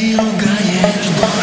Mil ganhas